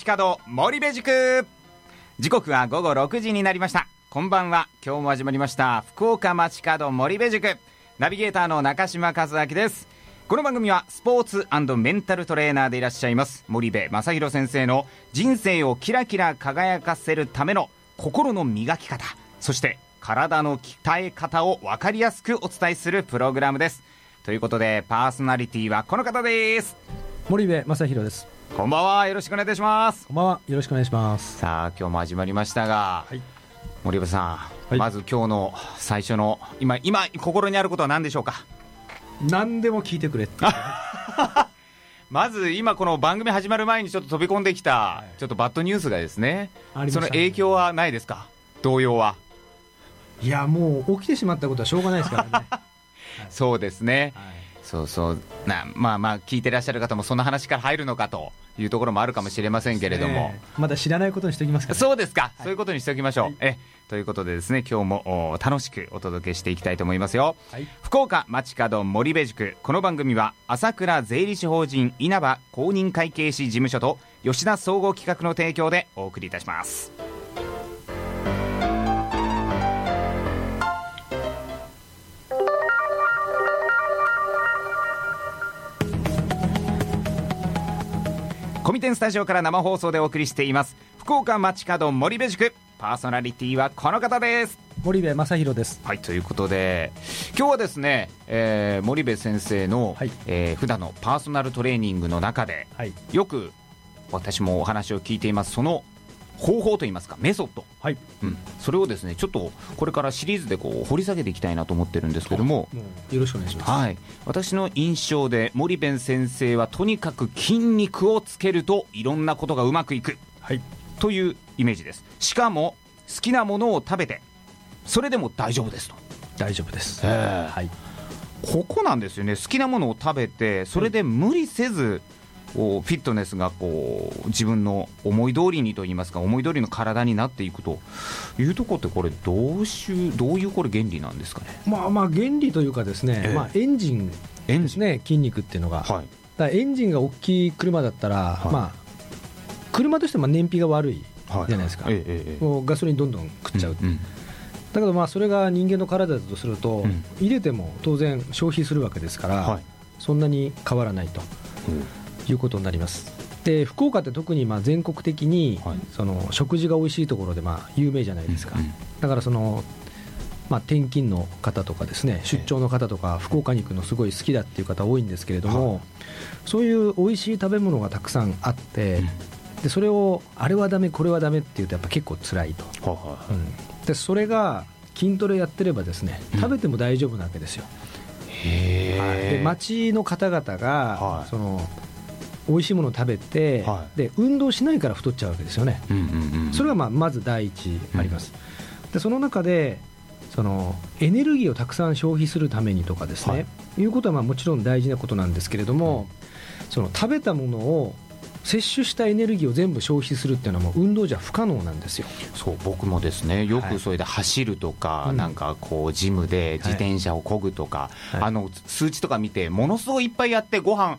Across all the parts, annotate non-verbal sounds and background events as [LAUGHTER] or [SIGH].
街角森部塾。時刻は午後6時になりました。こんばんは。今日も始まりました。福岡街角森部塾。ナビゲーターの中島和明です。この番組はスポーツメンタルトレーナーでいらっしゃいます森部正弘先生の人生をキラキラ輝かせるための心の磨き方そして体の鍛え方を分かりやすくお伝えするプログラムです。ということでパーソナリティはこの方です。森部正弘です。こんばんは。よろしくお願いいたします。こんばんは。よろしくお願いします。さあ今日も始まりましたが、はい、森部さん、はい、まず今日の最初の今今心にあることは何でしょうか？何でも聞いてくれって [LAUGHS] まず今この番組始まる前にちょっと飛び込んできた、はい、ちょっとバッドニュースがですね、ね、その影響はないですか？動揺は？いやもう起きてしまったことはしょうがないですからね。[LAUGHS] そうですね、はいそうそう。なまあまあ聞いてらっしゃる方もその話から入るのかというところもあるかもしれませんけれども、まだ知らないことにしておきますか、ね、そうですか、はい、そういうことにしておきましょう、はい、えということでですね今日も楽しくお届けしていきたいと思いますよ、はい、福岡街角森部塾。この番組は朝倉税理士法人稲葉公認会計士事務所と吉田総合企画の提供でお送りいたしますコミテンスタジオから生放送でお送りしています。福岡街角森部塾パーソナリティはこの方です。森部正弘です。はいということで今日はですね、えー、森部先生の、はい。えー、普段のパーソナルトレーニングの中で、はい、よく私もお話を聞いています。その方法といいますかメソッド、はい。うん、それをですねちょっとこれからシリーズでこう掘り下げていきたいなと思ってるんですけども。よろしくお願いします、はい、私の印象で森弁先生はとにかく筋肉をつけるといろんなことがうまくいく、はい、というイメージです。しかも好きなものを食べてそれでも大丈夫ですと。大丈夫です、はい、ここなんですよね。好きなものを食べてそれで無理せず、こうフィットネスがこう自分の思い通りにといいますか思い通りの体になっていくというところってこれどうしゅどういうこれ原理なんですかね？まあまあ原理というかですね、えまあエンジンですね筋肉っていうのが。はい、だエンジンが大きい車だったら、はい、まあ車としても燃費が悪いじゃないですか。はいええ、もうガソリンどんどん食っちゃう。うんうんだけどまあそれが人間の体だとすると、入れても当然消費するわけですから、そんなに変わらないと。うんいうことになります。で福岡って特にまあ全国的にその食事が美味しいところでまあ有名じゃないですか、だからその、まあ、転勤の方とかですね出張の方とか福岡に行くのすごい好きだっていう方多いんですけれども、そういう美味しい食べ物がたくさんあって、でそれをあれはだめこれはだめっていうとやっぱ結構辛いと、うん、でそれが筋トレやってればですね食べても大丈夫なわけですよ、へで町の方々が、その美味しいものを食べて、はい、で運動しないから太っちゃうわけですよね、うんうんうん、それがまあまず第一あります、うん、でその中でそのエネルギーをたくさん消費するためにとかですね、はい、いうことはまあもちろん大事なことなんですけれども、うん、その食べたものを摂取したエネルギーを全部消費するっていうのはもう運動じゃ不可能なんですよ。そう僕もですねよくそれで走るとか、はい、なんかこうジムで自転車をこぐとか、はい、あの数値とか見てものすごいいっぱいやってご飯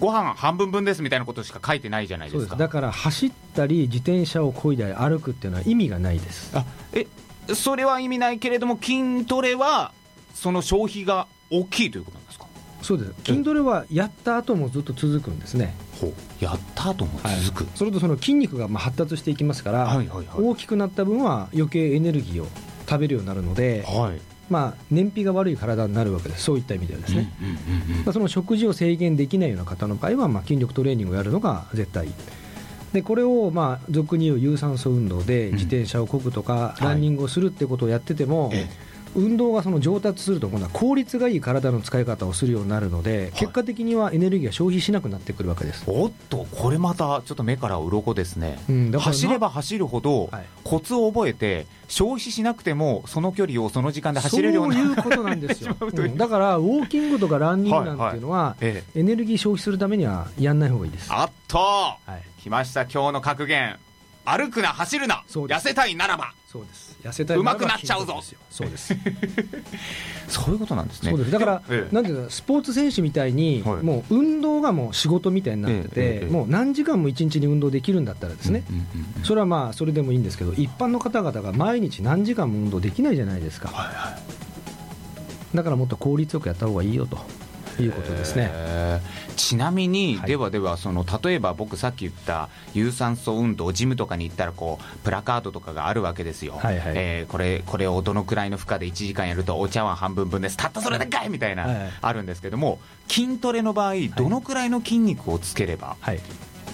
ご飯半分分ですみたいなことしか書いてないじゃないですか。だから走ったり自転車をこいだり歩くっていうのは意味がないです。あえそれは意味ないけれども筋トレはその消費が大きいということなんですか？そうです。筋トレはやった後もずっと続くんですね。やった後も続く、はい、それとその筋肉がまあ発達していきますから、はいはいはい、大きくなった分は余計エネルギーを食べるようになるので、はい、まあ、燃費が悪い体になるわけです、そういった意味ではですね、まあ、その食事を制限できないような方の場合は、まあ、筋力トレーニングをやるのが絶対いい。でこれをまあ俗に言う有酸素運動で自転車をこぐとか、ランニングをするってことをやってても、はい運動がその上達すると今度は効率がいい体の使い方をするようになるので、結果的にはエネルギーが消費しなくなってくるわけです、おっと、これまたちょっと目から鱗ですね、うん、走れば走るほど、コツを覚えて、消費しなくても、その距離をその時間で走れるようにそういうことなんですよ、[LAUGHS] うん、だからウォーキングとかランニングなんていうのは、はいはい、エネルギー消費するためにはやんない方がいいです。あっと、はい、来ました、今日の格言。歩くな走るな。痩せたいならば。そうです痩せたいうまくなっちゃうぞ。そうです。[LAUGHS] そういうことなんですね。そうです。だから、ええ、なんていうかスポーツ選手みたいに、はい、もう運動がもう仕事みたいになってて、え、もう何時間も一日に運動できるんだったらですね、それはまあそれでもいいんですけど一般の方々が毎日何時間も運動できないじゃないですか、はいはい、だからもっと効率よくやった方がいいよということですね。ちなみに、はい、ではではその例えば僕さっき言った有酸素運動ジムとかに行ったらこうプラカードとかがあるわけですよ、はいはい、えー、これこれをどのくらいの負荷で1時間やるとお茶碗半分分です。たったそれだけみたいな、はいはい、あるんですけども筋トレの場合どのくらいの筋肉をつければ、はい、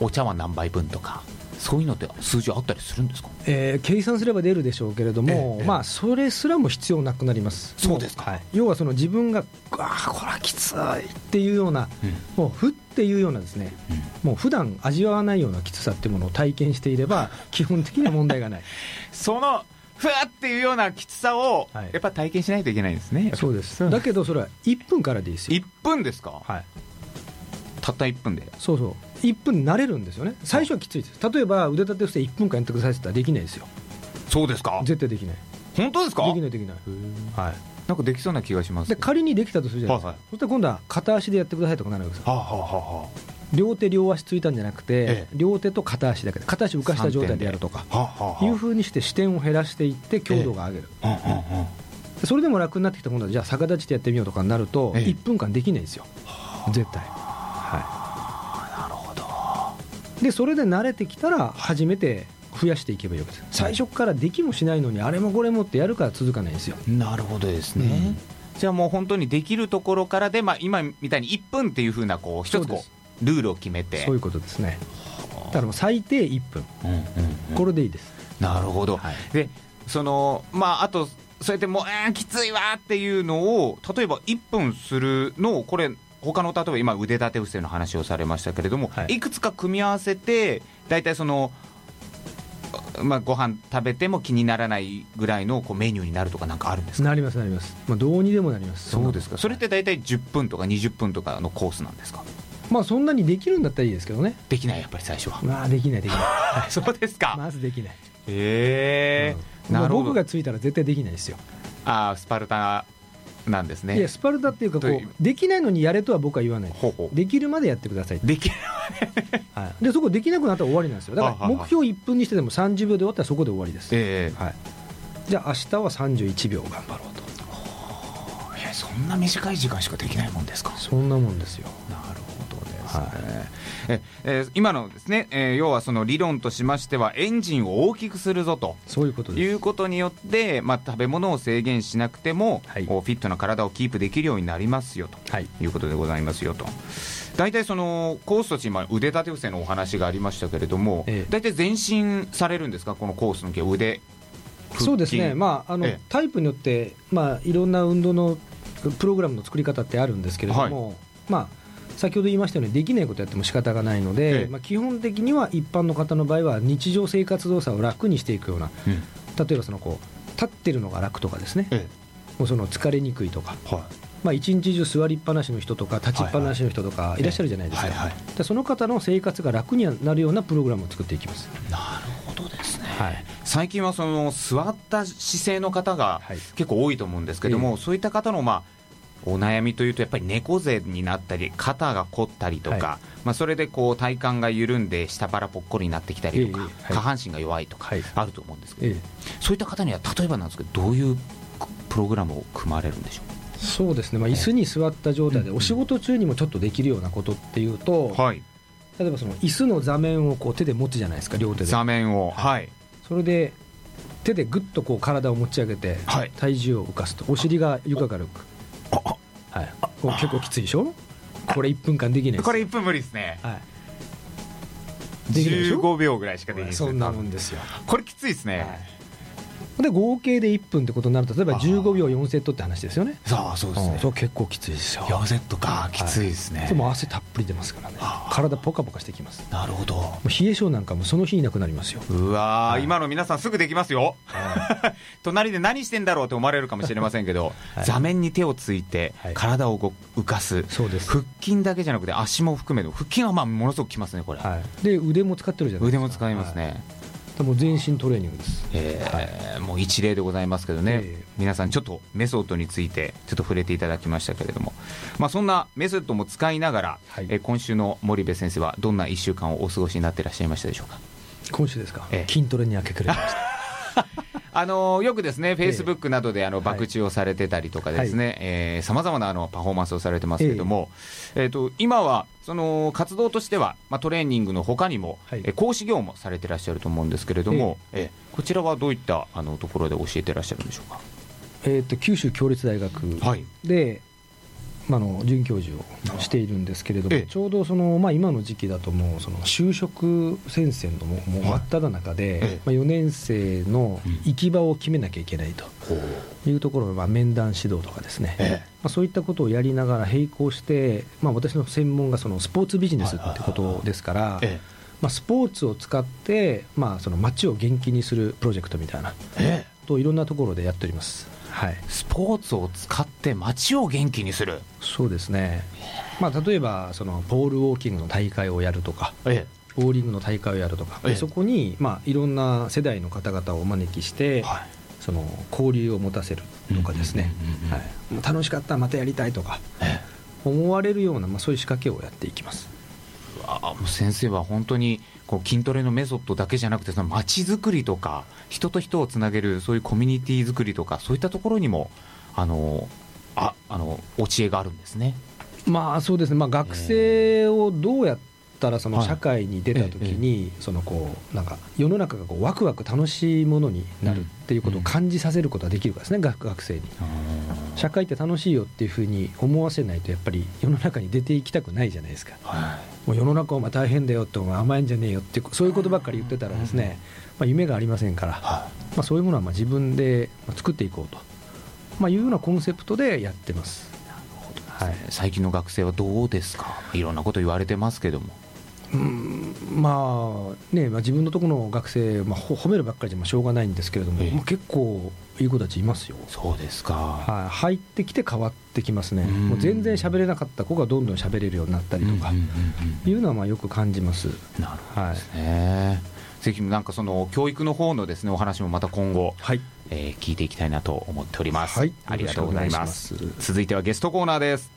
お茶碗何杯分とかそういうのって数字あったりするんですか、えー、計算すれば出るでしょうけれども、えー、まあ、それすらも必要なくなります。そうですか、はい、要はその自分があこれはきついっていうような、うん、もうふっていうようなですね、うん、もう普段味わわないようなきつさっていうものを体験していれば [LAUGHS] 基本的には問題がない。そのふわっていうようなきつさを、やっぱ体験しないといけないんですね、そうです。だけどそれは1分からでいいですよ。1分ですか？はい。たった1分で。そうそう1分慣れるんですよね。最初はきついです。例えば腕立て伏せ1分間やってくださいって言ったらできないですよ。そうですか？絶対できない。本当ですか？できないできない。はい。なんかできそうな気がします。で仮にできたとするじゃないですか、はいはい、そしたら今度は片足でやってくださいとかなるわけですよ、はあはあはあ、両手両足ついたんじゃなくて、ええ、両手と片足だけで片足浮かした状態でやるとか、はあ、いうふうにして視点を減らしていって強度が上げる、ええ、それでも楽になってきた今度はじゃあ逆立ちでやってみようとかになると、1分間できないですよ。絶対。はいでそれで慣れてきたら初めて増やしていけばいいわけです最初からできもしないのにあれもこれもってやるから続かないんですよ。なるほどですね、うん、じゃあもう本当にできるところからで、まあ、今みたいに1分っていうふうなこう一つこうルールを決めて。そういうことですね。だからもう最低1分、うんうんうん、これでいいです。なるほど、はい、でそのまああとそうやってもう、えー、きついわっていうのを例えば1分するのをこれ他の例えば今腕立て伏せの話をされましたけれども、はい、いくつか組み合わせて大体そのまあ、ご飯食べても気にならないぐらいのこうメニューになるとかなんかあるんですか？なりますなります、まあ、どうにでもなります。そうですか。それって大体10分とか20分とかのコースなんですか？まあそんなにできるんだったらいいですけどね。できないやっぱり最初は。まあできないできない。[LAUGHS] そうですか。[LAUGHS] まずできない。へえ、うん、なるほど。僕がついたら絶対できないですよ。ああスパルタなんですね。いやスパルタっていうかこうできないのにやれとは僕は言わないできるまでやってください。できるはい、でそこできなくなったら終わりなんですよ。だから目標1分にしてでも30秒で終わったらそこで終わりです、えーはい、じゃあ明日は31秒頑張ろうと。そんな短い時間しかできないもんですか。そんなもんですよ。なるほどですね、はい。ええ今のですね、えー、要はその理論としましてはエンジンを大きくするぞと。そういうこということによって、まあ、食べ物を制限しなくても、はい、フィットな体をキープできるようになりますよと、はい、いうことでございますよと。大体そのコースとして今腕立て伏せのお話がありましたけれども、ええ、大体前進されるんですか？このコースの腕。そうですね、まああの、ええ、タイプによって、まあ、いろんな運動のプログラムの作り方ってあるんですけれども、はい、まあ先ほど言いましたようにできないことやっても仕方がないので、ええ、まあ、基本的には一般の方の場合は日常生活動作を楽にしていくような、うん、例えばそのこう立ってるのが楽とかですね、え、もうその疲れにくいとか、はい。まあ、一日中座りっぱなしの人とか立ちっぱなしの人とかいらっしゃるじゃないですか、はいはい、その方の生活が楽になるようなプログラムを作っていきます。なるほどですね、はい、最近はその座った姿勢の方が結構多いと思うんですけども、そういった方のまあお悩みというとやっぱり猫背になったり肩が凝ったりとか、はい、まあ、それでこう体幹が緩んで下腹ぽっこりになってきたりとか、下半身が弱いとかあると思うんですけど、そういった方には例えばなんですけどどういうプログラムを組まれるんでしょう？そうですね、まあ、椅子に座った状態でお仕事中にもちょっとできるようなことっていうと、はい、例えばその椅子の座面をこう手で持つじゃないですか両手で。座面をはい。それで手でぐっとこう体を持ち上げて、体重を浮かすと。お尻が床から浮くはい、結構きついでしょ？これ1分間できないこれ1分無理ですね、はい、15秒ぐらいしかできないそんなもんですよ。これきついですね、はいで合計で1分ってことになると例えば15秒4セットって話ですよね。そうそうですね、そう結構きついですよ。4セットかきついですね、でも汗たっぷり出ますからね。体ポカポカしてきます。なるほど。冷え性なんかもその日いなくなりますよ。うわ、はい、今の皆さんすぐできますよ、はい、[LAUGHS] 隣で何してんだろうと思われるかもしれませんけど、はい、座面に手をついて体を浮かす、そうです。腹筋だけじゃなくて足も含めて腹筋はまあものすごくきますねこれ、で腕も使ってるじゃないですか。腕も使いますね、もう全身トレーニングです、えー、はい、もう一例でございますけどね、えー、皆さんちょっとメソッドについてちょっと触れていただきましたけれども、まあ、そんなメソッドも使いながら、はい、えー、今週の森部先生はどんな1週間をお過ごしになっていらっしゃいましたでしょうか？今週ですか、えー、筋トレに明け暮れましたあのよくですね、フェイスブックなどであの爆打をされてたりとかですね、さまざまなあのパフォーマンスをされてますけれども、えー、と今はその活動としては、まあ、トレーニングのほかにも、はい、え講師業もされてらっしゃると思うんですけれども、えー、こちらはどういったあのところで教えてらっしゃるんでしょうか？えーと、九州共立大学で、はいまあ、の准教授をしているんですけれども、ちょうどその、まあ、今の時期だともうその就職戦線のもう真っ只中で、まあ、4年生の行き場を決めなきゃいけないというところまあ、面談指導とかですね、まあ、そういったことをやりながら並行して、まあ、私の専門がそのスポーツビジネスってことですから。まあ、スポーツを使って、まあ、その街を元気にするプロジェクトみたいな、といろんなところでやっております。はい、スポーツを使って街を元気にする。そうですね、まあ、例えばそのポールウォーキングの大会をやるとか、ええ、ボーリングの大会をやるとか、ええ、そこに、まあ、いろんな世代の方々をお招きして、はい、その交流を持たせるとかですね、楽しかったまたやりたいとか、ええ、思われるような、まあ、そういう仕掛けをやっていきます。あ先生は本当にこう筋トレのメソッドだけじゃなくてその街づくりとか人と人をつなげるそういうコミュニティ作りとかそういったところにもあのああのお知恵があるんですね。まあそうですね、まあ、学生をどうやってたらその社会に出たときに、そのこうなんか世の中がこうワクワク楽しいものになるっていうことを感じさせることができるかですね、学学生に。社会って楽しいよっていうふうに思わせないとやっぱり [LAUGHS] 世の中に出ていきたくないじゃないですか。はい。もう世の中お前大変だよって甘えんじゃねえよってそういうことばっかり言ってたらですね、まあ、夢がありませんから、まあ、そういうものはまあ自分で作っていこうと、まあ、いうようなコンセプトでやってます。はい、最近の学生はどうですか？いろんなこと言われてますけども。うんまあねまあ、自分のところの学生、まあ、褒めるばっかりじゃしょうがないんですけれども、まあ、結構いい子たちいますよ。そうですか、はい、入ってきて変わってきますね、もう全然喋れなかった子がどんどん喋れるようになったりとか、いうのはまあよく感じます。なるほどですね、はい。ぜひなんかその教育の方のですねお話もまた今後、はい。えー、聞いていきたいなと思っております、はい、ありがとうございます。続いてはゲストコーナーです